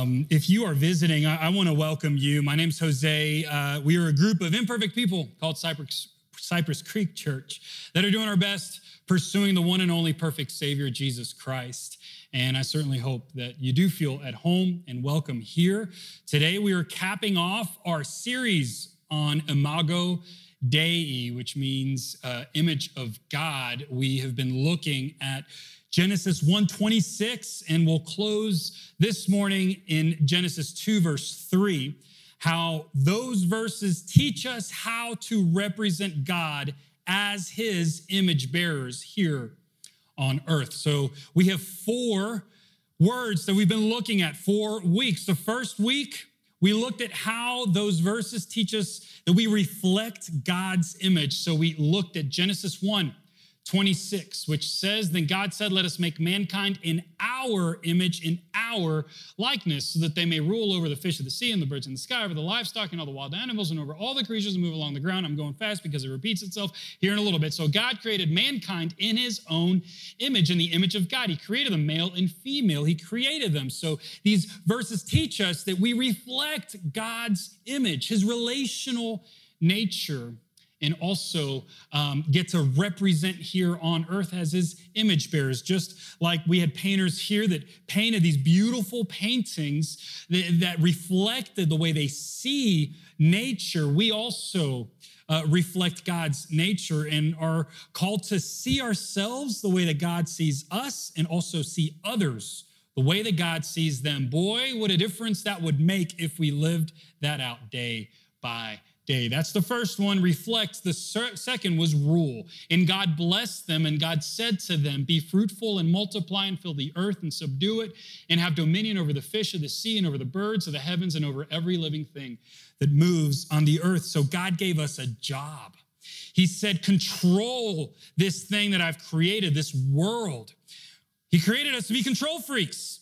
Um, if you are visiting, I, I want to welcome you. My name's Jose. Uh, we are a group of imperfect people called Cypress, Cypress Creek Church that are doing our best pursuing the one and only perfect Savior, Jesus Christ. And I certainly hope that you do feel at home and welcome here. Today, we are capping off our series on Imago Dei, which means uh, image of God. We have been looking at Genesis 126, and we'll close this morning in Genesis 2, verse 3, how those verses teach us how to represent God as his image bearers here on earth. So we have four words that we've been looking at for weeks. The first week, we looked at how those verses teach us that we reflect God's image. So we looked at Genesis 1 26, which says, Then God said, Let us make mankind in our image, in our likeness, so that they may rule over the fish of the sea and the birds in the sky, over the livestock and all the wild animals, and over all the creatures that move along the ground. I'm going fast because it repeats itself here in a little bit. So God created mankind in his own image, in the image of God. He created them male and female. He created them. So these verses teach us that we reflect God's image, his relational nature and also um, get to represent here on earth as his image bearers. Just like we had painters here that painted these beautiful paintings that, that reflected the way they see nature, we also uh, reflect God's nature and are called to see ourselves the way that God sees us and also see others the way that God sees them. Boy, what a difference that would make if we lived that out day by day. That's the first one, reflects. The second was rule. And God blessed them, and God said to them, Be fruitful and multiply and fill the earth and subdue it, and have dominion over the fish of the sea and over the birds of the heavens and over every living thing that moves on the earth. So God gave us a job. He said, Control this thing that I've created, this world. He created us to be control freaks.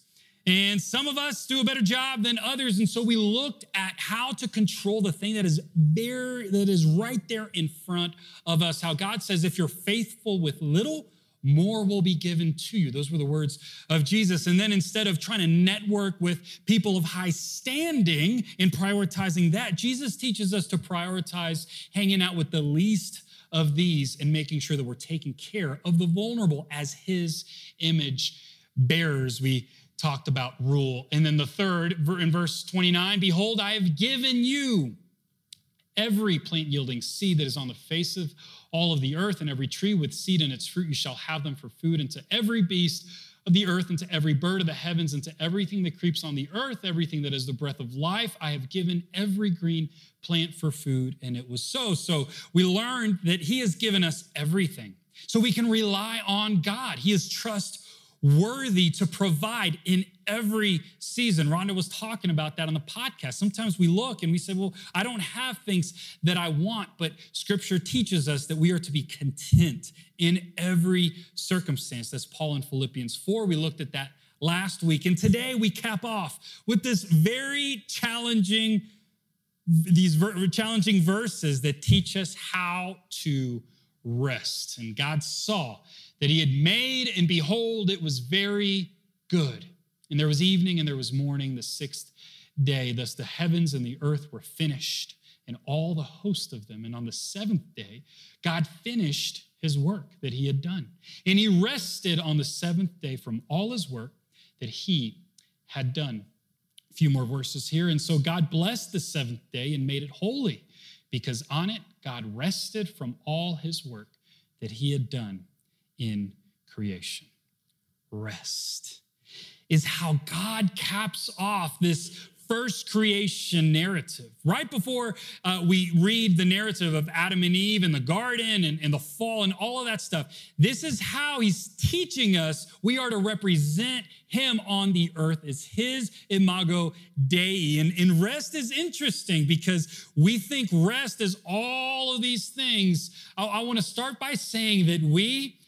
And some of us do a better job than others. And so we looked at how to control the thing that is there, that is right there in front of us. How God says, if you're faithful with little, more will be given to you. Those were the words of Jesus. And then instead of trying to network with people of high standing and prioritizing that, Jesus teaches us to prioritize hanging out with the least of these and making sure that we're taking care of the vulnerable as his image bearers. We talked about rule. And then the third, in verse 29, behold, I have given you every plant yielding seed that is on the face of all of the earth, and every tree with seed in its fruit, you shall have them for food, and to every beast of the earth, and to every bird of the heavens, and to everything that creeps on the earth, everything that is the breath of life, I have given every green plant for food. And it was so. So we learned that He has given us everything. So we can rely on God. He is trust worthy to provide in every season. Rhonda was talking about that on the podcast. Sometimes we look and we say, Well, I don't have things that I want, but scripture teaches us that we are to be content in every circumstance. That's Paul in Philippians 4. We looked at that last week. And today we cap off with this very challenging, these ver- challenging verses that teach us how to rest. And God saw that he had made, and behold, it was very good. And there was evening and there was morning, the sixth day. Thus the heavens and the earth were finished, and all the host of them. And on the seventh day, God finished his work that he had done. And he rested on the seventh day from all his work that he had done. A few more verses here. And so God blessed the seventh day and made it holy, because on it God rested from all his work that he had done in creation. Rest is how God caps off this first creation narrative. Right before uh, we read the narrative of Adam and Eve in the garden and, and the fall and all of that stuff, this is how he's teaching us we are to represent him on the earth as his imago Dei. And, and rest is interesting because we think rest is all of these things. I, I want to start by saying that we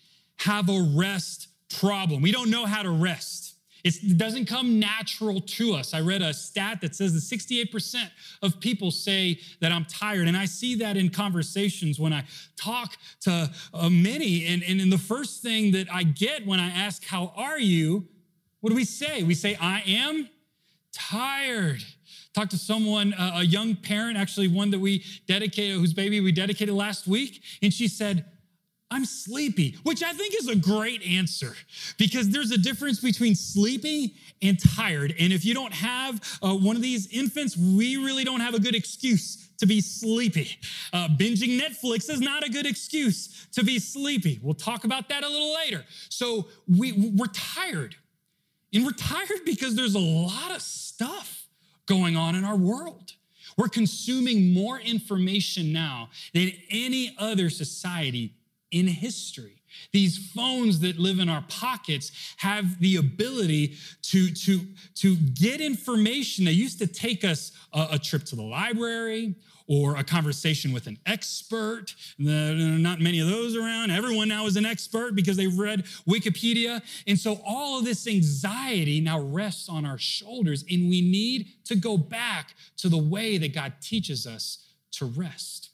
have a rest problem. We don't know how to rest. it doesn't come natural to us. I read a stat that says that 68% of people say that I'm tired. And I see that in conversations when I talk to uh, many. And, and, and the first thing that I get when I ask, How are you? What do we say? We say, I am tired. Talked to someone, a young parent, actually one that we dedicated, whose baby we dedicated last week, and she said, I'm sleepy, which I think is a great answer because there's a difference between sleepy and tired. And if you don't have uh, one of these infants, we really don't have a good excuse to be sleepy. Uh, binging Netflix is not a good excuse to be sleepy. We'll talk about that a little later. So we, we're tired. And we're tired because there's a lot of stuff going on in our world. We're consuming more information now than any other society in history. These phones that live in our pockets have the ability to, to, to get information that used to take us a, a trip to the library or a conversation with an expert. There are Not many of those around. Everyone now is an expert because they've read Wikipedia. And so all of this anxiety now rests on our shoulders, and we need to go back to the way that God teaches us to rest.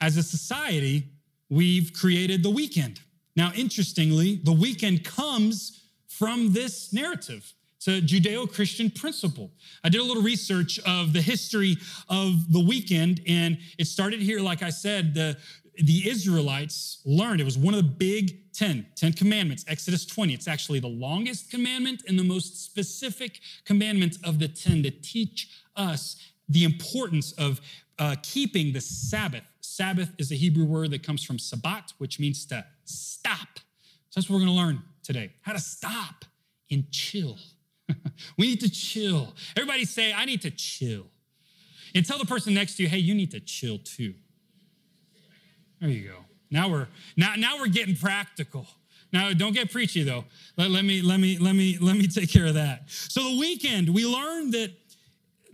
As a society, we've created the weekend. Now, interestingly, the weekend comes from this narrative. It's a Judeo Christian principle. I did a little research of the history of the weekend, and it started here, like I said, the, the Israelites learned. It was one of the big 10, 10 commandments, Exodus 20. It's actually the longest commandment and the most specific commandment of the 10 to teach us the importance of uh, keeping the Sabbath. Sabbath is a Hebrew word that comes from sabbat, which means to stop. So that's what we're going to learn today how to stop and chill. we need to chill. Everybody say, I need to chill. And tell the person next to you, hey, you need to chill too. There you go. Now we're now, now we're getting practical. Now, don't get preachy though. Let, let me let me let me let me take care of that. So the weekend, we learned that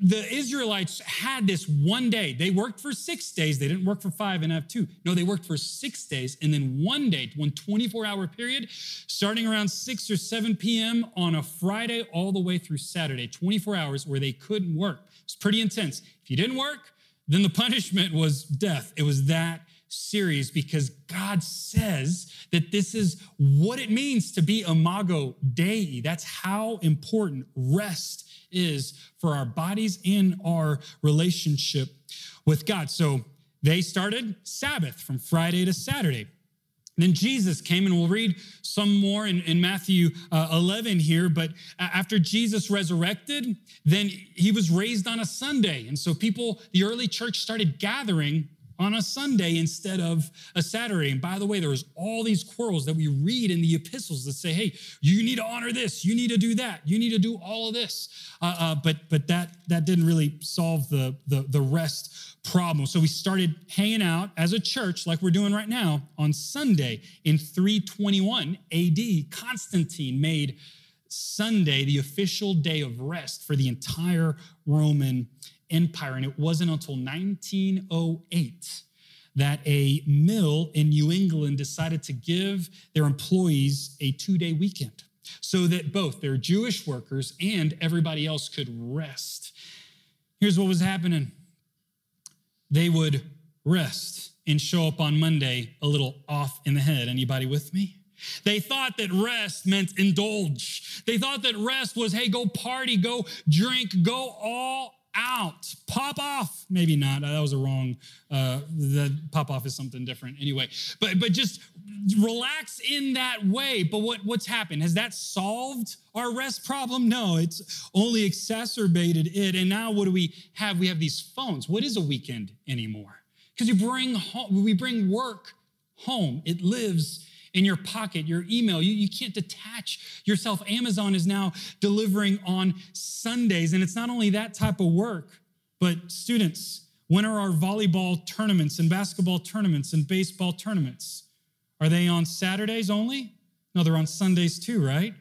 the Israelites had this one day. They worked for six days. They didn't work for five and have two. No, they worked for six days. And then one day, one 24 hour period, starting around 6 or 7 p.m. on a Friday all the way through Saturday, 24 hours where they couldn't work. It's pretty intense. If you didn't work, then the punishment was death. It was that serious because God says that this is what it means to be imago Dei. That's how important rest is for our bodies and our relationship with God. So they started Sabbath from Friday to Saturday. Then Jesus came, and we'll read some more in, in Matthew uh, 11 here. But after Jesus resurrected, then he was raised on a Sunday. And so people, the early church started gathering on a Sunday instead of a Saturday. And by the way, there's all these quarrels that we read in the epistles that say, hey, you need to honor this, you need to do that, you need to do all of this. Uh, uh, but but that that didn't really solve the, the, the rest problem. So we started hanging out as a church, like we're doing right now, on Sunday in 321 AD. Constantine made Sunday the official day of rest for the entire Roman empire. And it wasn't until 1908 that a mill in New England decided to give their employees a two day weekend so that both their Jewish workers and everybody else could rest. Here's what was happening they would rest and show up on Monday a little off in the head. Anybody with me? They thought that rest meant indulge. They thought that rest was, hey, go party, go drink, go all out. Pop off. Maybe not. That was a wrong. Uh, the pop off is something different. Anyway, but but just relax in that way. But what what's happened? Has that solved our rest problem? No, it's only exacerbated it. And now what do we have? We have these phones. What is a weekend anymore? Because you bring home, we bring work home. It lives in your pocket, your email. You, you can't detach yourself. Amazon is now delivering on Sundays. And it's not only that type of work, but students, when are our volleyball tournaments and basketball tournaments and baseball tournaments? Are they on Saturdays only? No, they're on Sundays too, right?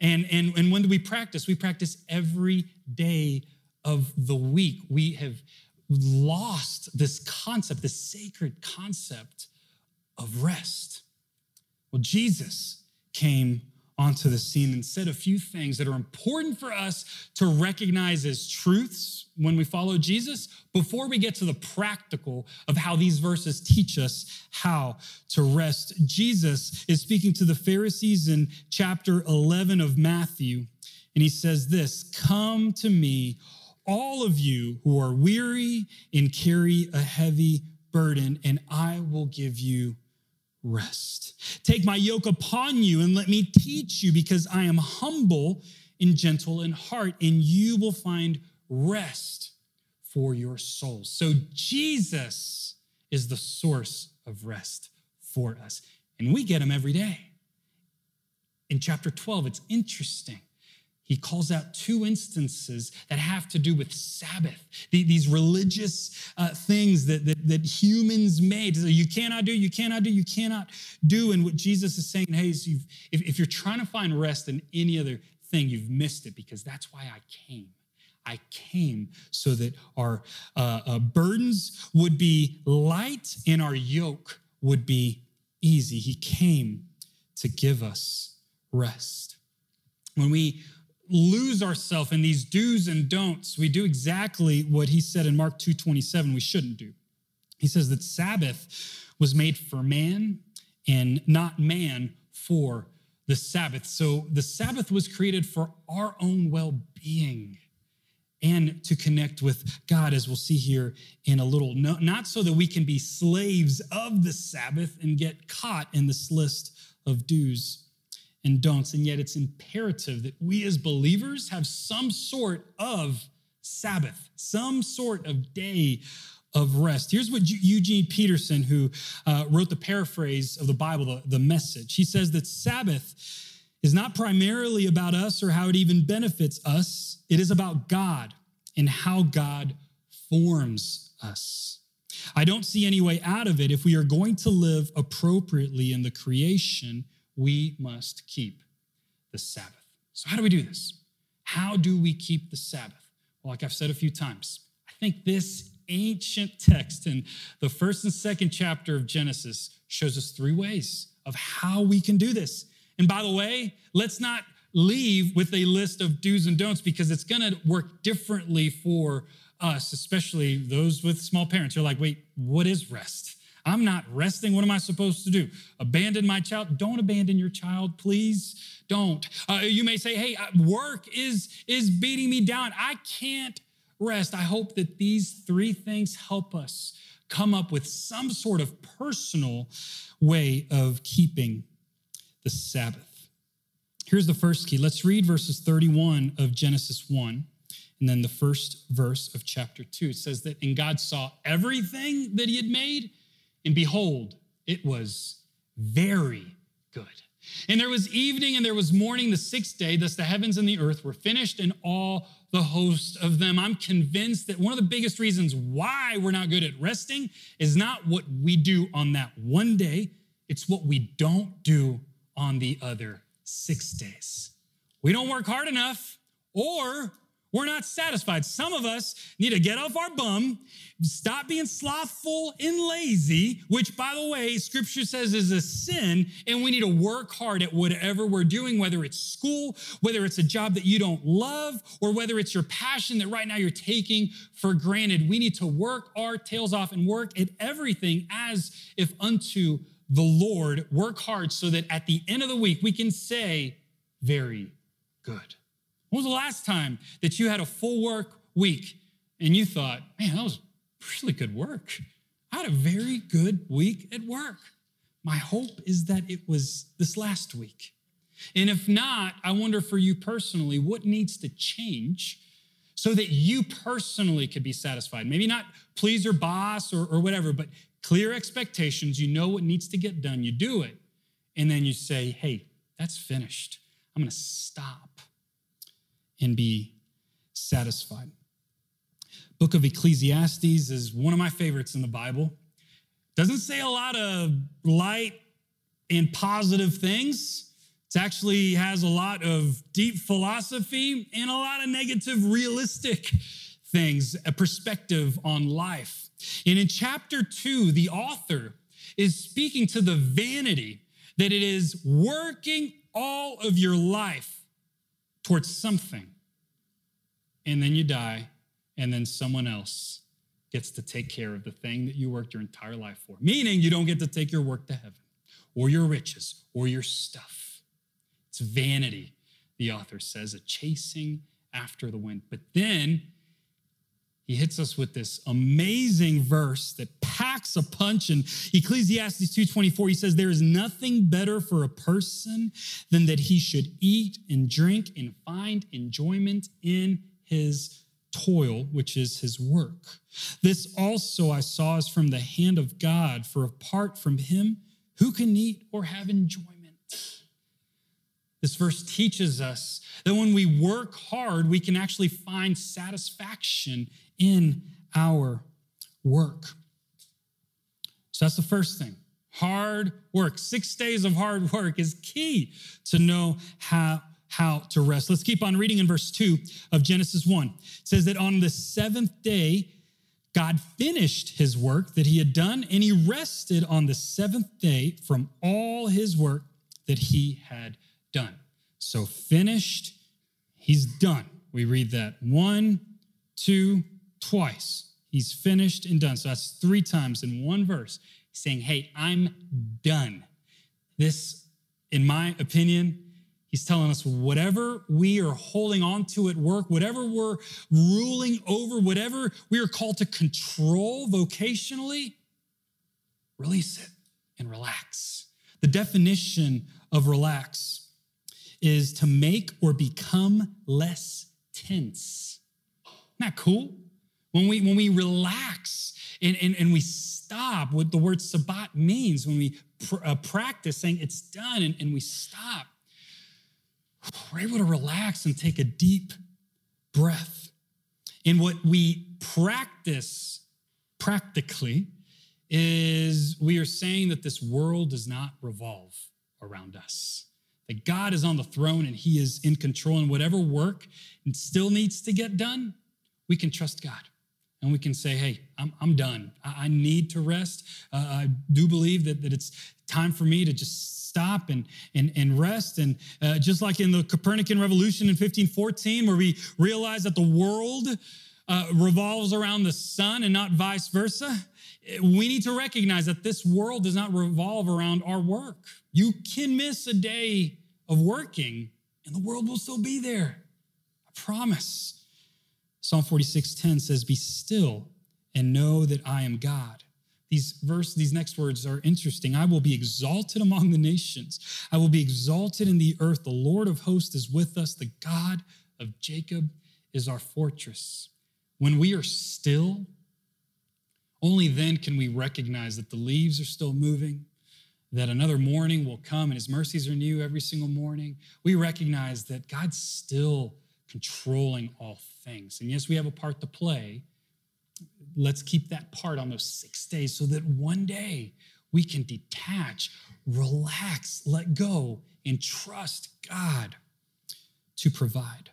And, and, and when do we practice? We practice every day of the week. We have lost this concept, this sacred concept of rest. Well, Jesus came onto the scene and said a few things that are important for us to recognize as truths when we follow Jesus before we get to the practical of how these verses teach us how to rest. Jesus is speaking to the Pharisees in chapter 11 of Matthew. And he says this Come to me, all of you who are weary and carry a heavy burden, and I will give you rest. Take my yoke upon you and let me teach you, because I am humble and gentle in heart, and you will find rest for your souls. So Jesus is the source of rest for us, and we get him every day. In chapter 12, it's interesting he calls out two instances that have to do with Sabbath, these religious uh, things that, that, that, humans made. So you cannot do, you cannot do, you cannot do. And what Jesus is saying, hey, is if, if you're trying to find rest in any other thing, you've missed it because that's why I came. I came so that our uh, uh, burdens would be light and our yoke would be easy. He came to give us rest. When we lose ourselves in these do's and don'ts, we do exactly what he said in Mark 2:27 we shouldn't do. He says that Sabbath was made for man and not man for the Sabbath. So the Sabbath was created for our own well-being and to connect with God, as we'll see here in a little. No, not so that we can be slaves of the Sabbath and get caught in this list of do's and don'ts. And yet it's imperative that we as believers have some sort of Sabbath, some sort of day of rest. Here's what Eugene Peterson, who uh, wrote the paraphrase of the Bible, the, the message, he says that Sabbath is not primarily about us or how it even benefits us, it is about God and how God forms us. I don't see any way out of it if we are going to live appropriately in the creation we must keep the Sabbath. So, how do we do this? How do we keep the Sabbath? Well, like I've said a few times, I think this ancient text in the first and second chapter of Genesis shows us three ways of how we can do this. And by the way, let's not leave with a list of do's and don'ts because it's going to work differently for us, especially those with small parents. You're like, wait, what is rest? I'm not resting. What am I supposed to do? Abandon my child? Don't abandon your child, please. Don't. Uh, you may say, hey, uh, work is, is beating me down. I can't rest. I hope that these three things help us come up with some sort of personal way of keeping the Sabbath. Here's the first key. Let's read verses 31 of Genesis 1 and then the first verse of chapter 2. It says that, and God saw everything that he had made and behold, it was very good. And there was evening and there was morning the sixth day, thus the heavens and the earth were finished and all the host of them. I'm convinced that one of the biggest reasons why we're not good at resting is not what we do on that one day, it's what we don't do on the other six days. We don't work hard enough, or we're not satisfied. Some of us need to get off our bum, stop being slothful and lazy, which, by the way, scripture says is a sin, and we need to work hard at whatever we're doing, whether it's school, whether it's a job that you don't love, or whether it's your passion that right now you're taking for granted. We need to work our tails off and work at everything as if unto the Lord. Work hard so that at the end of the week we can say, Very good. When was the last time that you had a full work week and you thought, man, that was really good work? I had a very good week at work. My hope is that it was this last week. And if not, I wonder for you personally, what needs to change so that you personally could be satisfied? Maybe not please your boss or, or whatever, but clear expectations. You know what needs to get done, you do it. And then you say, hey, that's finished. I'm going to stop and be satisfied. Book of Ecclesiastes is one of my favorites in the Bible. Doesn't say a lot of light and positive things. It actually has a lot of deep philosophy and a lot of negative, realistic things, a perspective on life. And in chapter two, the author is speaking to the vanity that it is working all of your life towards something and then you die, and then someone else gets to take care of the thing that you worked your entire life for. Meaning you don't get to take your work to heaven or your riches or your stuff. It's vanity the author says, a chasing after the wind. But then he hits us with this amazing verse that packs a punch in ecclesiastes 2.24 he says there is nothing better for a person than that he should eat and drink and find enjoyment in his toil which is his work this also i saw is from the hand of god for apart from him who can eat or have enjoyment this verse teaches us that when we work hard, we can actually find satisfaction in our work. So that's the first thing. Hard work. Six days of hard work is key to know how, how to rest. Let's keep on reading in verse 2 of Genesis 1. It says that on the seventh day, God finished his work that he had done, and he rested on the seventh day from all his work that he had done. So finished, he's done. We read that one, two, twice. He's finished and done. So that's three times in one verse. Saying, Hey, I'm done. This, in my opinion, He's telling us whatever we are holding on to at work, whatever we're ruling over, whatever we are called to control vocationally, release it and relax. The definition of relax is to make or become less tense. Isn't that cool? When we, when we relax and, and, and we stop, what the word sabbat means, when we pr- uh, practice saying it's done and, and we stop, we're able to relax and take a deep breath. And what we practice practically is we are saying that this world does not revolve around us. That God is on the throne and he is in control, and whatever work still needs to get done, we can trust God and we can say, hey, I'm, I'm done. I, I need to rest. Uh, I do believe that, that it's time for me to just stop and, and, and rest. And uh, just like in the Copernican Revolution in 1514, where we realize that the world uh, revolves around the sun and not vice versa, we need to recognize that this world does not revolve around our work. You can miss a day of working and the world will still be there. I promise. Psalm 46:10 says, Be still and know that I am God. These verse, these next words are interesting. I will be exalted among the nations. I will be exalted in the earth. The Lord of hosts is with us. The God of Jacob is our fortress. When we are still, only then can we recognize that the leaves are still moving, that another morning will come and his mercies are new every single morning. We recognize that God's still controlling all things. And yes, we have a part to play. Let's keep that part on those six days so that one day we can detach, relax, let go, and trust God to provide.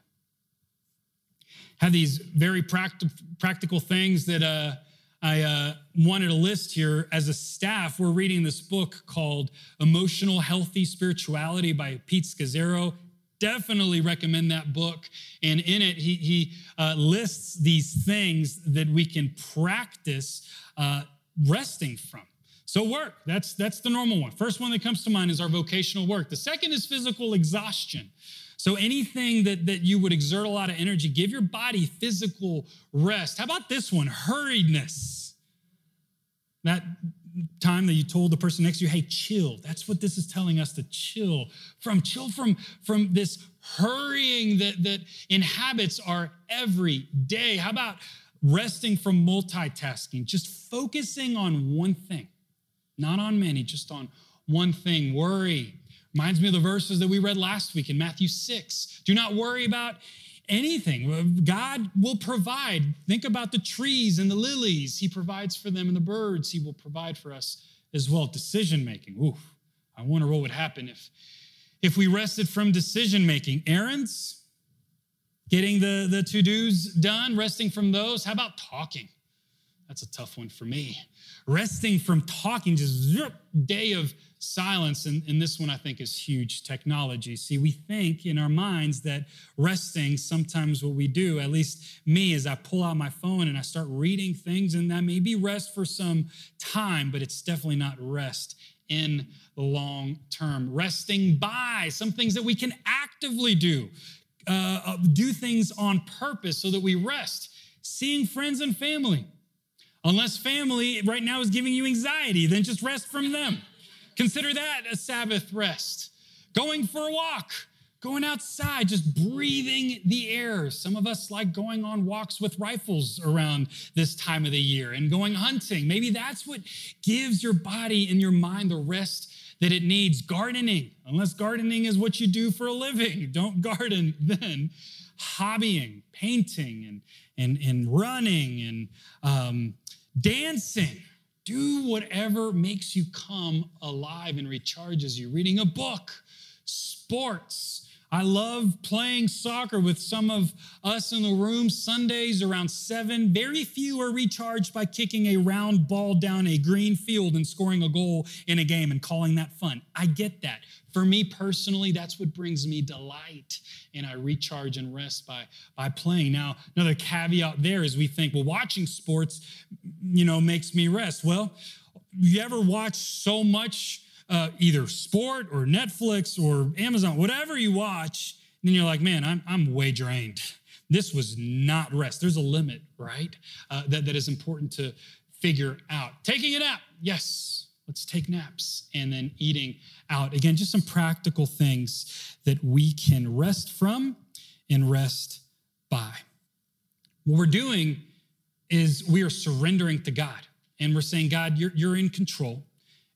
Have these very practi- practical things that uh, I uh, wanted to list here. As a staff, we're reading this book called Emotional Healthy Spirituality by Pete Scazzero definitely recommend that book. And in it, he, he uh, lists these things that we can practice uh, resting from. So work, that's, that's the normal one. First one that comes to mind is our vocational work. The second is physical exhaustion. So anything that, that you would exert a lot of energy, give your body physical rest. How about this one? Hurriedness. That time that you told the person next to you, hey, chill. That's what this is telling us to chill from. Chill from, from this hurrying that, that inhabits our every day. How about resting from multitasking? Just focusing on one thing, not on many, just on one thing. Worry. Reminds me of the verses that we read last week in Matthew 6. Do not worry about anything. God will provide. Think about the trees and the lilies. He provides for them and the birds. He will provide for us as well. Decision making. Ooh, I wonder what would happen if, if we rested from decision making. Errands, getting the, the to dos done, resting from those. How about talking? That's a tough one for me. Resting from talking, just zip, day of silence. And, and this one I think is huge technology. See, we think in our minds that resting, sometimes what we do, at least me, is I pull out my phone and I start reading things, and that may be rest for some time, but it's definitely not rest in the long term. Resting by some things that we can actively do, uh, uh, do things on purpose so that we rest. Seeing friends and family. Unless family right now is giving you anxiety, then just rest from them. Consider that a Sabbath rest. Going for a walk, going outside, just breathing the air. Some of us like going on walks with rifles around this time of the year and going hunting. Maybe that's what gives your body and your mind the rest that it needs. Gardening, unless gardening is what you do for a living, don't garden then. Hobbying, painting, and, and, and running, and um, dancing. Do whatever makes you come alive and recharges you. Reading a book, sports, I love playing soccer with some of us in the room Sundays around seven. Very few are recharged by kicking a round ball down a green field and scoring a goal in a game and calling that fun. I get that. For me personally, that's what brings me delight. And I recharge and rest by, by playing. Now, another caveat there is we think, well, watching sports, you know, makes me rest. Well, you ever watch so much uh, either sport or Netflix or Amazon, whatever you watch, then you're like, man, I'm, I'm way drained. This was not rest. There's a limit, right? Uh, that, that is important to figure out. Taking a nap, yes, let's take naps. And then eating out. Again, just some practical things that we can rest from and rest by. What we're doing is we are surrendering to God and we're saying, God, you're, you're in control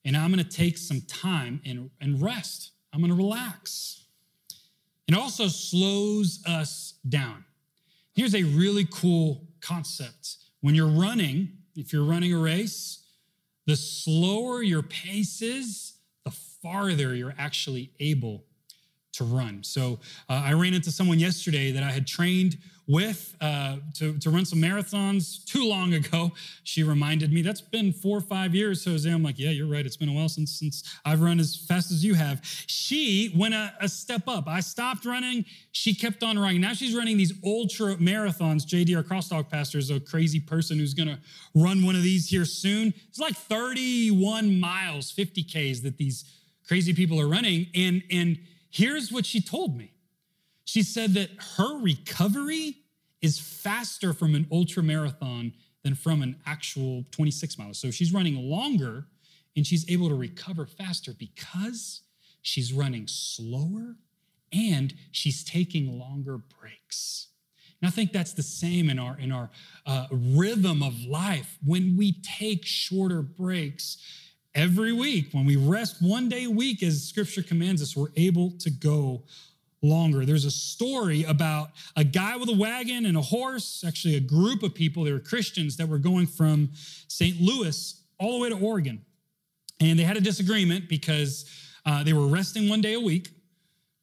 and I'm going to take some time and, and rest. I'm going to relax. It also slows us down. Here's a really cool concept. When you're running, if you're running a race, the slower your pace is, the farther you're actually able to run. So uh, I ran into someone yesterday that I had trained with uh, to, to run some marathons too long ago. She reminded me, that's been four or five years, Jose. I'm like, yeah, you're right. It's been a while since, since I've run as fast as you have. She went a, a step up. I stopped running. She kept on running. Now she's running these ultra marathons. JD, our crosstalk pastor, is a crazy person who's going to run one of these here soon. It's like 31 miles, 50 Ks that these crazy people are running. And, and here's what she told me she said that her recovery is faster from an ultra marathon than from an actual 26 miles. So she's running longer and she's able to recover faster because she's running slower and she's taking longer breaks. And I think that's the same in our in our uh, rhythm of life. When we take shorter breaks every week, when we rest one day a week, as Scripture commands us, we're able to go longer. There's a story about a guy with a wagon and a horse, actually, a group of people, they were Christians that were going from St. Louis all the way to Oregon. And they had a disagreement because uh, they were resting one day a week.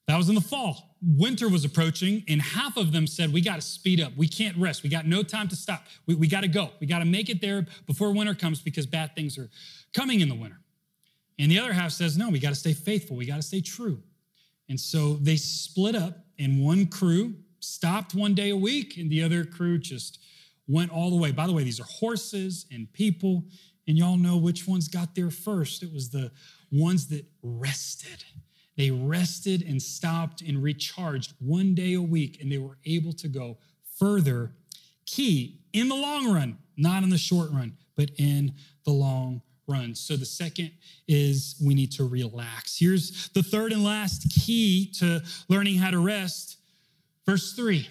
That was in the fall. Winter was approaching, and half of them said, We got to speed up. We can't rest. We got no time to stop. We, we got to go. We got to make it there before winter comes because bad things are coming in the winter. And the other half says, No, we got to stay faithful. We got to stay true. And so they split up, and one crew stopped one day a week, and the other crew just went all the way. By the way, these are horses and people, and y'all know which ones got there first. It was the ones that rested. They rested and stopped and recharged one day a week, and they were able to go further. Key in the long run, not in the short run, but in the long run. So the second is we need to relax. Here's the third and last key to learning how to rest. Verse three.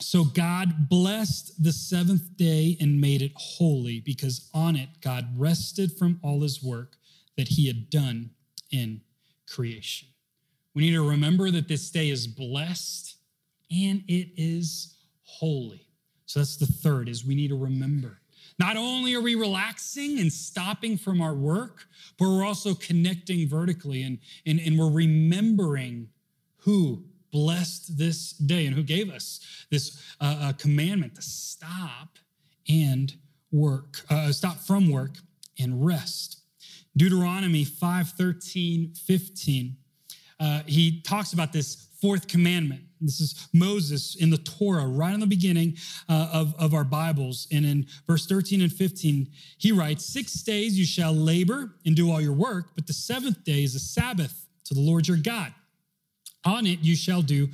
So God blessed the seventh day and made it holy because on it God rested from all his work that he had done in creation. We need to remember that this day is blessed and it is holy. So that's the third is we need to remember not only are we relaxing and stopping from our work, but we're also connecting vertically and, and, and we're remembering who blessed this day and who gave us this uh, uh, commandment to stop and work, uh, stop from work and rest. Deuteronomy 5 13, 15, uh, he talks about this fourth commandment. This is Moses in the Torah, right in the beginning uh, of, of our Bibles. And in verse 13 and 15, he writes, Six days you shall labor and do all your work, but the seventh day is a Sabbath to the Lord your God. On it you shall do,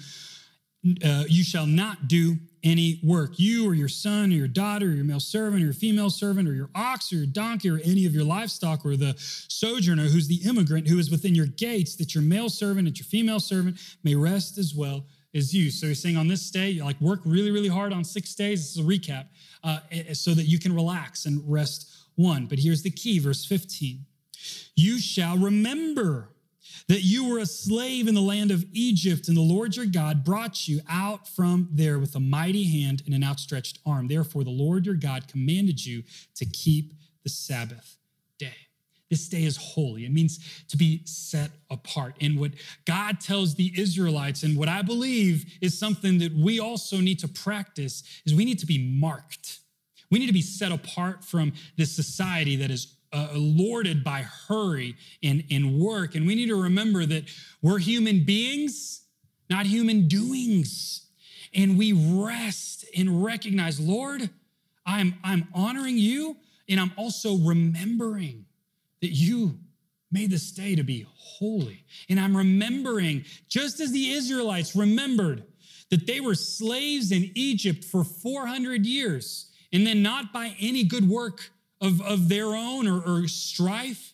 uh, you shall not do any work. You or your son or your daughter or your male servant or your female servant or your ox or your donkey or any of your livestock or the sojourner who's the immigrant who is within your gates, that your male servant and your female servant may rest as well as you. So he's saying on this day, you like work really, really hard on six days. This is a recap, uh, so that you can relax and rest one. But here's the key, verse 15. You shall remember that you were a slave in the land of Egypt, and the Lord your God brought you out from there with a mighty hand and an outstretched arm. Therefore, the Lord your God commanded you to keep the Sabbath day. This day is holy. It means to be set apart. And what God tells the Israelites, and what I believe is something that we also need to practice, is we need to be marked. We need to be set apart from this society that is uh, lorded by hurry and, and work. And we need to remember that we're human beings, not human doings. And we rest and recognize, Lord, I'm, I'm honoring you, and I'm also remembering that you made this day to be holy. And I'm remembering, just as the Israelites remembered that they were slaves in Egypt for 400 years, and then not by any good work of, of their own or, or strife,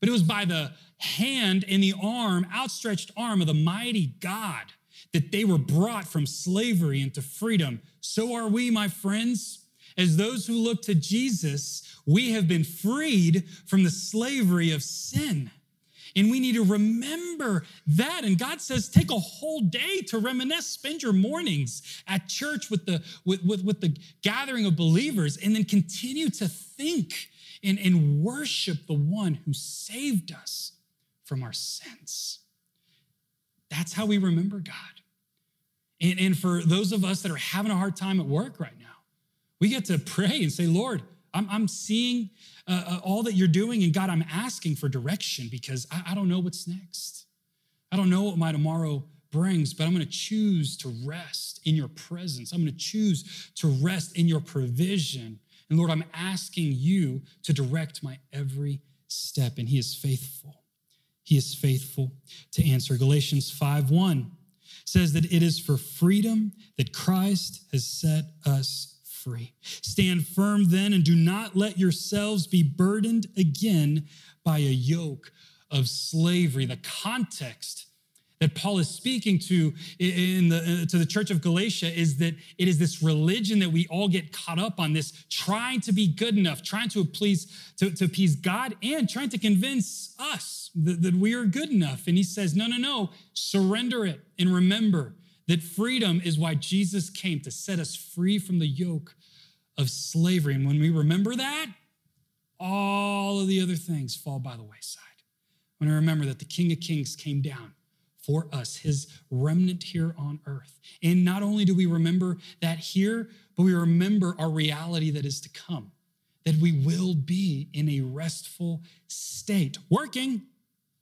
but it was by the hand and the arm, outstretched arm of the mighty God that they were brought from slavery into freedom. So are we, my friends. As those who look to Jesus, we have been freed from the slavery of sin. And we need to remember that. And God says, take a whole day to reminisce. Spend your mornings at church with the, with, with, with the gathering of believers, and then continue to think and, and worship the one who saved us from our sins. That's how we remember God. And, and for those of us that are having a hard time at work right now, we get to pray and say, Lord, I'm, I'm seeing uh, uh, all that you're doing, and God, I'm asking for direction because I, I don't know what's next. I don't know what my tomorrow brings, but I'm going to choose to rest in your presence. I'm going to choose to rest in your provision. And Lord, I'm asking you to direct my every step, and He is faithful. He is faithful to answer. Galatians 5 1 says that it is for freedom that Christ has set us free. Stand firm then and do not let yourselves be burdened again by a yoke of slavery. The context that Paul is speaking to in the, uh, to the church of Galatia is that it is this religion that we all get caught up on, this trying to be good enough, trying to please, to, to appease God and trying to convince us that, that we are good enough. And he says, no, no, no, surrender it and remember that freedom is why Jesus came to set us free from the yoke of slavery. And when we remember that, all of the other things fall by the wayside. When we remember that the King of Kings came down for us, his remnant here on earth. And not only do we remember that here, but we remember our reality that is to come, that we will be in a restful state, working,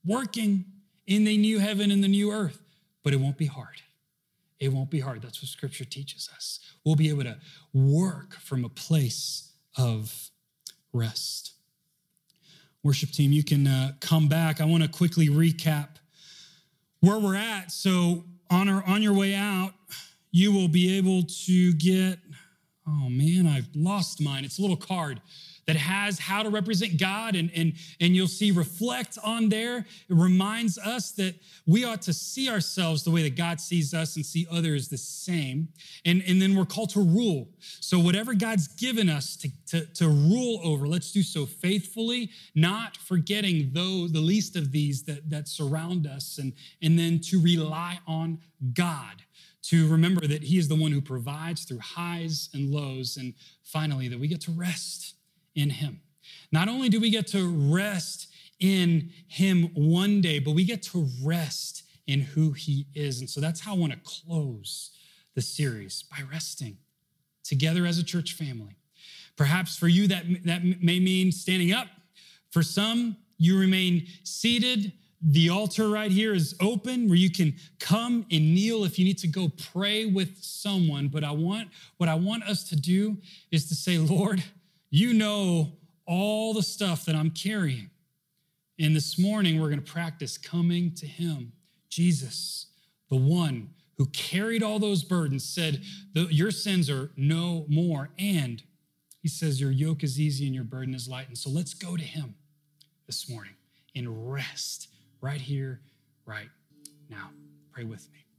working in the new heaven and the new earth, but it won't be hard. It won't be hard. That's what scripture teaches us. We'll be able to work from a place of rest. Worship team, you can uh, come back. I want to quickly recap where we're at. So, on, our, on your way out, you will be able to get, oh man, I've lost mine. It's a little card that has how to represent God, and, and, and you'll see reflect on there. It reminds us that we ought to see ourselves the way that God sees us and see others the same. And, and then we're called to rule. So, whatever God's given us to, to, to rule over, let's do so faithfully, not forgetting those, the least of these that, that surround us, and, and then to rely on God to remember that He is the one who provides through highs and lows, and finally, that we get to rest in Him. Not only do we get to rest in Him one day, but we get to rest in who He is. And so that's how I want to close the series by resting together as a church family. Perhaps for you, that, that may mean standing up. For some, you remain seated the altar right here is open where you can come and kneel if you need to go pray with someone. But I want, what I want us to do is to say, Lord, you know all the stuff that I'm carrying. And this morning, we're going to practice coming to Him, Jesus, the one who carried all those burdens, said, Your sins are no more. And He says, Your yoke is easy and your burden is light. And so let's go to Him this morning and rest right here, right now. Pray with me.